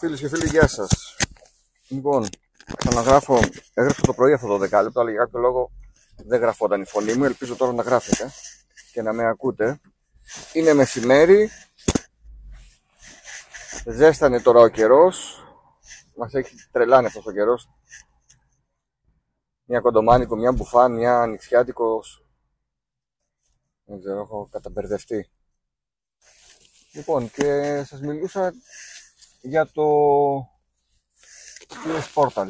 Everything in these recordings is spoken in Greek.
Φίλες και φίλοι, γεια σας. Λοιπόν, ξαναγράφω. Έγραψα το πρωί αυτό το δεκάλεπτο, αλλά για κάποιο λόγο δεν γραφόταν η φωνή μου. Ελπίζω τώρα να γράφετε και να με ακούτε. Είναι μεσημέρι. Ζέστανε τώρα ο καιρός. Μας έχει τρελάνει αυτός ο καιρός. Μια κοντομάνικο, μια μπουφάν, μια ανοιξιάτικος. Δεν ξέρω, έχω καταμπερδευτεί. Λοιπόν, και σας μιλούσα για το PS Portal.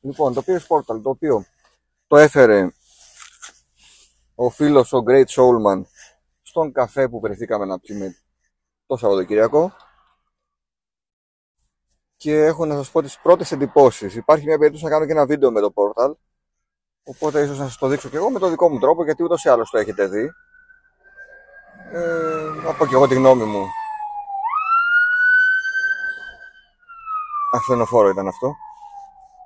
Λοιπόν, το PS Portal, το οποίο το έφερε ο φίλος ο Great Soulman στον καφέ που βρεθήκαμε να πιούμε το Σαββατοκυριακό και έχω να σας πω τις πρώτες εντυπώσεις. Υπάρχει μια περίπτωση να κάνω και ένα βίντεο με το Portal οπότε ίσως να σας το δείξω και εγώ με το δικό μου τρόπο γιατί ούτως ή άλλως το έχετε δει ε, να πω και εγώ τη γνώμη μου Ασθενοφόρο ήταν αυτό.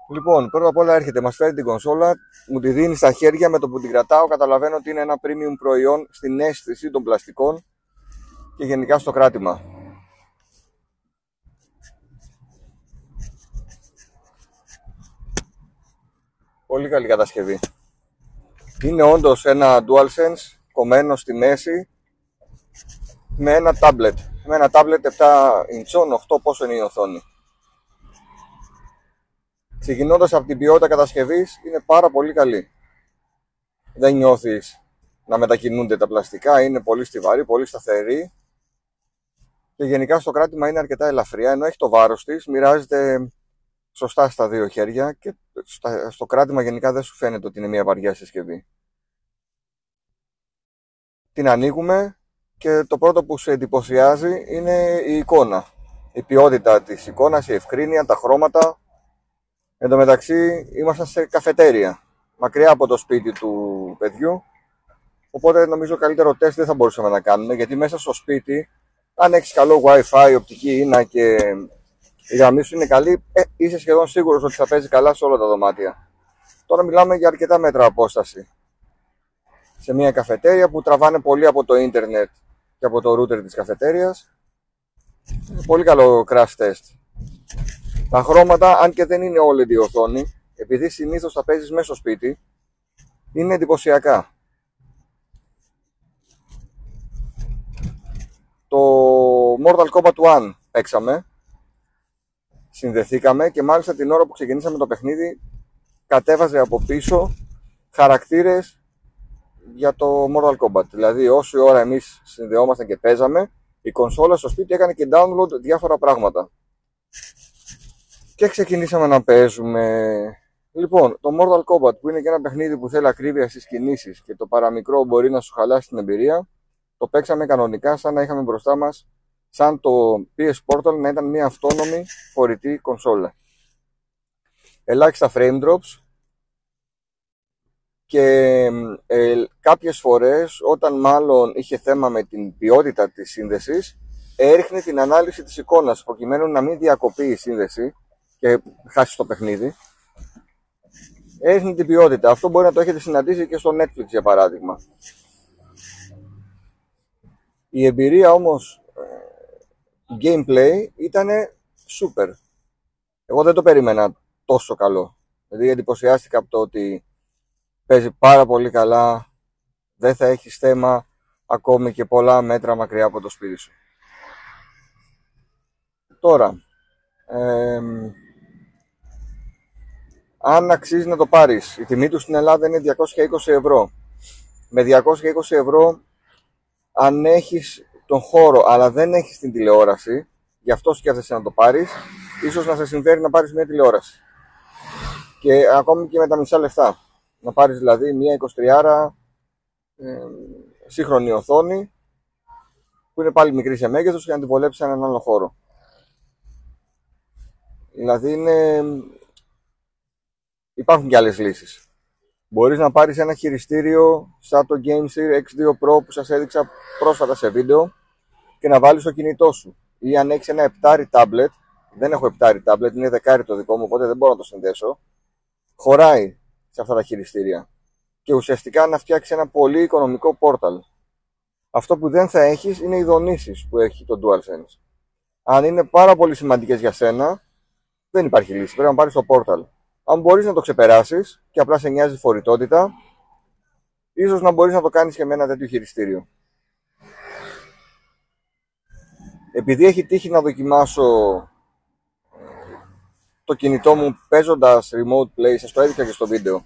Λοιπόν, πρώτα απ' όλα έρχεται, μας φέρει την κονσόλα, μου τη δίνει στα χέρια με το που την κρατάω. Καταλαβαίνω ότι είναι ένα premium προϊόν στην αίσθηση των πλαστικών και γενικά στο κράτημα. Πολύ καλή κατασκευή. Είναι όντως ένα DualSense κομμένο στη μέση με ένα tablet. Με ένα tablet 7 inch, 8 πόσο είναι η οθόνη. Ξεκινώντας από την ποιότητα κατασκευής είναι πάρα πολύ καλή. Δεν νιώθεις να μετακινούνται τα πλαστικά, είναι πολύ στιβαρή, πολύ σταθερή και γενικά στο κράτημα είναι αρκετά ελαφριά, ενώ έχει το βάρος της, μοιράζεται σωστά στα δύο χέρια και στο κράτημα γενικά δεν σου φαίνεται ότι είναι μια βαριά συσκευή. Την ανοίγουμε και το πρώτο που σε εντυπωσιάζει είναι η εικόνα. Η ποιότητα της εικόνας, η ευκρίνεια, τα χρώματα, Εν τω μεταξύ ήμασταν σε καφετέρια, μακριά από το σπίτι του παιδιού. Οπότε νομίζω καλύτερο τεστ δεν θα μπορούσαμε να κάνουμε, γιατί μέσα στο σπίτι, αν έχεις καλό wifi, οπτική ίνα και η γραμμή σου είναι καλή, ε, είσαι σχεδόν σίγουρος ότι θα παίζει καλά σε όλα τα δωμάτια. Τώρα μιλάμε για αρκετά μέτρα απόσταση. Σε μια καφετέρια που τραβάνε πολύ από το ίντερνετ και από το router της καφετέριας. Πολύ καλό crash test. Τα χρώματα, αν και δεν είναι όλη η οθόνη, επειδή συνήθως τα παίζεις μέσα στο σπίτι, είναι εντυπωσιακά. Το Mortal Kombat 1 παίξαμε, συνδεθήκαμε και μάλιστα την ώρα που ξεκινήσαμε το παιχνίδι κατέβαζε από πίσω χαρακτήρες για το Mortal Kombat. Δηλαδή όση ώρα εμείς συνδεόμασταν και παίζαμε, η κονσόλα στο σπίτι έκανε και download διάφορα πράγματα και ξεκινήσαμε να παίζουμε. Λοιπόν, το Mortal Kombat που είναι και ένα παιχνίδι που θέλει ακρίβεια στις κινήσεις και το παραμικρό μπορεί να σου χαλάσει την εμπειρία, το παίξαμε κανονικά σαν να είχαμε μπροστά μας σαν το PS Portal να ήταν μια αυτόνομη φορητή κονσόλα. Ελάχιστα frame drops και ε, κάποιες φορές όταν μάλλον είχε θέμα με την ποιότητα της σύνδεσης έριχνε την ανάλυση της εικόνας προκειμένου να μην διακοπεί η σύνδεση και χάσει το παιχνίδι, έχει την ποιότητα. Αυτό μπορεί να το έχετε συναντήσει και στο Netflix για παράδειγμα. Η εμπειρία όμως ε, gameplay ήταν super. Εγώ δεν το περίμενα τόσο καλό. Δηλαδή εντυπωσιάστηκα από το ότι παίζει πάρα πολύ καλά, δεν θα έχεις θέμα ακόμη και πολλά μέτρα μακριά από το σπίτι σου. Τώρα, ε, αν αξίζει να το πάρεις. Η τιμή του στην Ελλάδα είναι 220 ευρώ. Με 220 ευρώ αν έχεις τον χώρο αλλά δεν έχεις την τηλεόραση, γι' αυτό σκέφτεσαι να το πάρεις, ίσως να σε συμφέρει να πάρεις μια τηλεόραση. Και ακόμη και με τα μισά λεφτά. Να πάρεις δηλαδή μια 23 ε, σύγχρονη οθόνη που είναι πάλι μικρή σε μέγεθος και να τη βολέψεις σε έναν άλλο χώρο. Δηλαδή είναι υπάρχουν και άλλες λύσεις. Μπορείς να πάρεις ένα χειριστήριο σαν το GameSear X2 Pro που σας έδειξα πρόσφατα σε βίντεο και να βάλεις το κινητό σου. Ή αν έχεις ένα επτάρι tablet, δεν έχω επτάρι tablet, είναι δεκάρι το δικό μου, οπότε δεν μπορώ να το συνδέσω, χωράει σε αυτά τα χειριστήρια. Και ουσιαστικά να φτιάξεις ένα πολύ οικονομικό portal. Αυτό που δεν θα έχεις είναι οι δονήσεις που έχει το DualSense. Αν είναι πάρα πολύ σημαντικές για σένα, δεν υπάρχει λύση. Πρέπει να πάρεις το Portal. Αν μπορείς να το ξεπεράσεις και απλά σε νοιάζει φορητότητα, ίσως να μπορείς να το κάνεις και με ένα τέτοιο χειριστήριο. Επειδή έχει τύχει να δοκιμάσω το κινητό μου παίζοντας remote play, σας το έδειξα και στο βίντεο,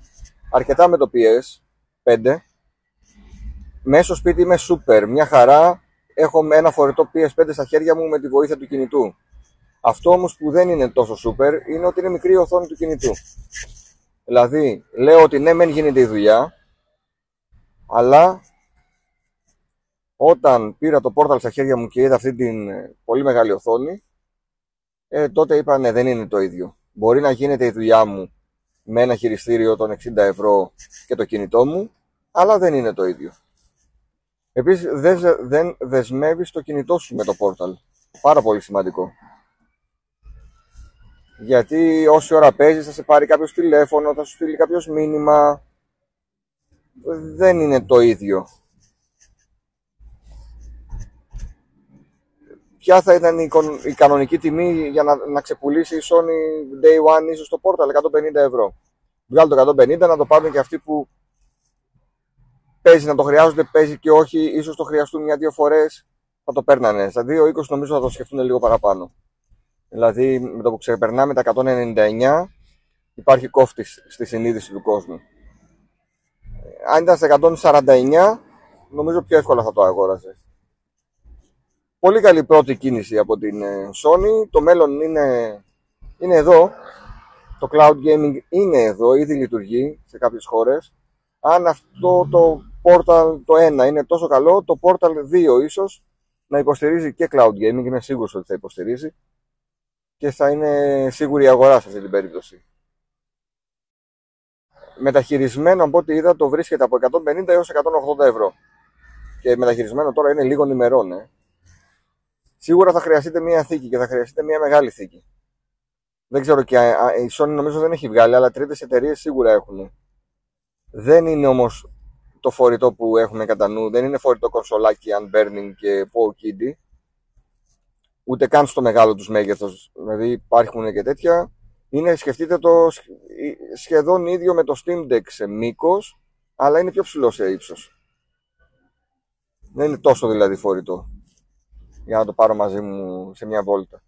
αρκετά με το PS5. Μέσω σπίτι είμαι super, μια χαρά. Έχω ένα φορητό PS5 στα χέρια μου με τη βοήθεια του κινητού. Αυτό όμως που δεν είναι τόσο super είναι ότι είναι μικρή η οθόνη του κινητού. Δηλαδή, λέω ότι ναι, μεν γίνεται η δουλειά, αλλά όταν πήρα το πόρταλ στα χέρια μου και είδα αυτή την ε, πολύ μεγάλη οθόνη, ε, τότε είπα ναι, δεν είναι το ίδιο. Μπορεί να γίνεται η δουλειά μου με ένα χειριστήριο των 60 ευρώ και το κινητό μου, αλλά δεν είναι το ίδιο. Επίσης δεν δεσμεύεις το κινητό σου με το πόρταλ. Πάρα πολύ σημαντικό. Γιατί όση ώρα παίζεις θα σε πάρει κάποιος τηλέφωνο, θα σου στείλει κάποιος μήνυμα. Δεν είναι το ίδιο. Ποια θα ήταν η, κανονική τιμή για να, να ξεπουλήσει η Sony Day One ίσως το Portal 150 ευρώ. Βγάλει το 150 να το πάρουν και αυτοί που παίζει να το χρειάζονται, παίζει και όχι, ίσως το χρειαστούν μια-δύο φορές θα το παίρνανε. Στα 2-20 νομίζω θα το σκεφτούν λίγο παραπάνω. Δηλαδή με το που ξεπερνάμε τα 199 υπάρχει κόφτης στη συνείδηση του κόσμου. Αν ήταν στα 149 νομίζω πιο εύκολα θα το αγόρασε. Πολύ καλή πρώτη κίνηση από την ε, Sony. Το μέλλον είναι, είναι εδώ. Το cloud gaming είναι εδώ, ήδη λειτουργεί σε κάποιες χώρες. Αν αυτό το Portal το 1 είναι τόσο καλό, το Portal 2 ίσως να υποστηρίζει και cloud gaming, είμαι σίγουρος ότι θα υποστηρίζει και θα είναι σίγουρη η αγορά σε αυτή την περίπτωση. Μεταχειρισμένο από ό,τι είδα το βρίσκεται από 150 έως 180 ευρώ. Και μεταχειρισμένο τώρα είναι λίγο ημερών. Ε. Σίγουρα θα χρειαστείτε μία θήκη και θα χρειαστείτε μία μεγάλη θήκη. Δεν ξέρω και η Sony νομίζω δεν έχει βγάλει, αλλά τρίτες εταιρείες σίγουρα έχουν. Δεν είναι όμως το φορητό που έχουμε κατά νου, δεν είναι φορητό κονσολάκι unburning και Pow Kiddy ούτε καν στο μεγάλο τους μέγεθος, δηλαδή υπάρχουν και τέτοια. Είναι, σκεφτείτε το σχεδόν ίδιο με το Steam Deck σε μήκος, αλλά είναι πιο ψηλό σε ύψος. Δεν είναι τόσο δηλαδή φορητό, για να το πάρω μαζί μου σε μια βόλτα.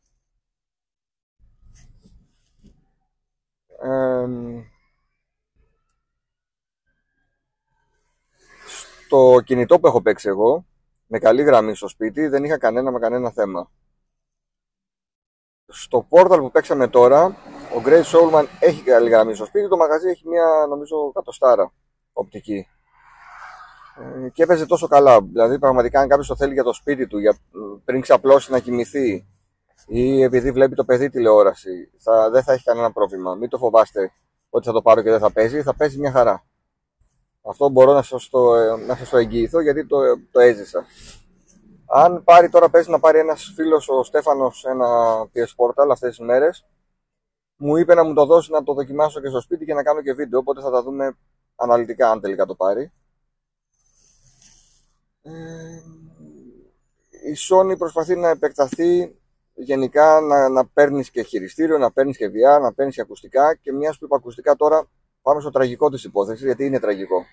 Ε, στο κινητό που έχω παίξει εγώ, με καλή γραμμή στο σπίτι, δεν είχα κανένα με κανένα θέμα. Στο Portal που παίξαμε τώρα, ο Grace Soulman έχει καλή γραμμή στο σπίτι, το μαγαζί έχει μια νομίζω κατοστάρα οπτική. Ε, και έπαιζε τόσο καλά. Δηλαδή, πραγματικά, αν κάποιος το θέλει για το σπίτι του, για, πριν ξαπλώσει να κοιμηθεί ή επειδή βλέπει το παιδί τηλεόραση, θα, δεν θα έχει κανένα πρόβλημα. Μην το φοβάστε ότι θα το πάρω και δεν θα παίζει, θα παίζει μια χαρά. Αυτό μπορώ να σας το, ε, να σας το εγγυηθώ γιατί το, το έζησα. Αν πάρει τώρα παίζει να πάρει ένας φίλος ο Στέφανος ένα PS Portal αυτές τις μέρες μου είπε να μου το δώσει να το δοκιμάσω και στο σπίτι και να κάνω και βίντεο οπότε θα τα δούμε αναλυτικά αν τελικά το πάρει ε, η Sony προσπαθεί να επεκταθεί γενικά να, να παίρνεις και χειριστήριο, να παίρνεις και VR, να παίρνεις και ακουστικά και μιας που είπα ακουστικά τώρα πάμε στο τραγικό της υπόθεσης γιατί είναι τραγικό.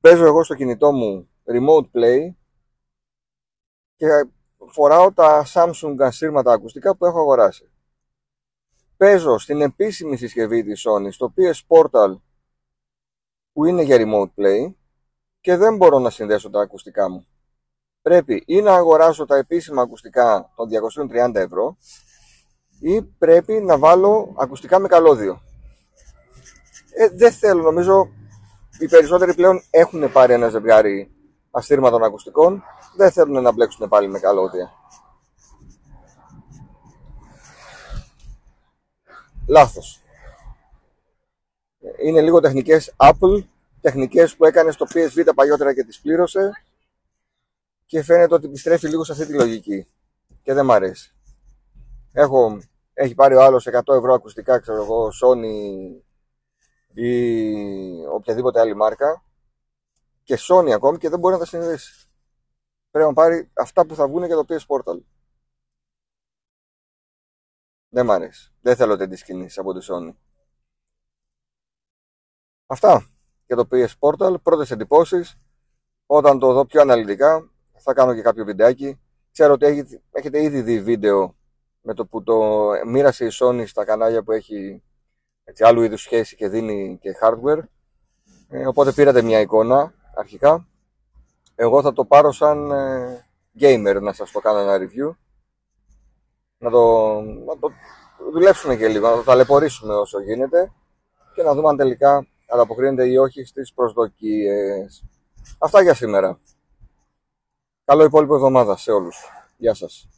Παίζω εγώ στο κινητό μου remote play και φοράω τα Samsung ασύρματα ακουστικά που έχω αγοράσει. Παίζω στην επίσημη συσκευή της Sony, στο PS Portal που είναι για remote play και δεν μπορώ να συνδέσω τα ακουστικά μου. Πρέπει ή να αγοράσω τα επίσημα ακουστικά των 230 ευρώ ή πρέπει να βάλω ακουστικά με καλώδιο. Ε, δεν θέλω, νομίζω οι περισσότεροι πλέον έχουν πάρει ένα ζευγάρι αστήρματων ακουστικών δεν θέλουν να μπλέξουν πάλι με καλώδια. Λάθος. Είναι λίγο τεχνικές Apple, τεχνικές που έκανε στο PSV τα παλιότερα και τις πλήρωσε και φαίνεται ότι επιστρέφει λίγο σε αυτή τη λογική και δεν μ' αρέσει. Έχω, έχει πάρει ο άλλος 100 ευρώ ακουστικά, ξέρω εγώ, Sony ή οποιαδήποτε άλλη μάρκα και Sony ακόμη και δεν μπορεί να τα συνδέσει. Πρέπει να πάρει αυτά που θα βγουν για το PS Portal. Δεν μ' αρέσει. Δεν θέλω τέτοιες κινήσεις από τη Sony. Αυτά για το PS Portal. Πρώτες εντυπώσεις. Όταν το δω πιο αναλυτικά θα κάνω και κάποιο βιντεάκι. Ξέρω ότι έχετε ήδη δει βίντεο με το που το μοίρασε η Sony στα κανάλια που έχει έτσι, άλλου είδους σχέση και δίνει και hardware. Ε, οπότε πήρατε μια εικόνα αρχικά. Εγώ θα το πάρω σαν ε, gamer να σας το κάνω ένα review. Να το, να το δουλέψουμε και λίγο, να το ταλαιπωρήσουμε όσο γίνεται και να δούμε αν τελικά ανταποκρίνεται ή όχι στις προσδοκίες. Αυτά για σήμερα. Καλό υπόλοιπο εβδομάδα σε όλους. Γεια σας.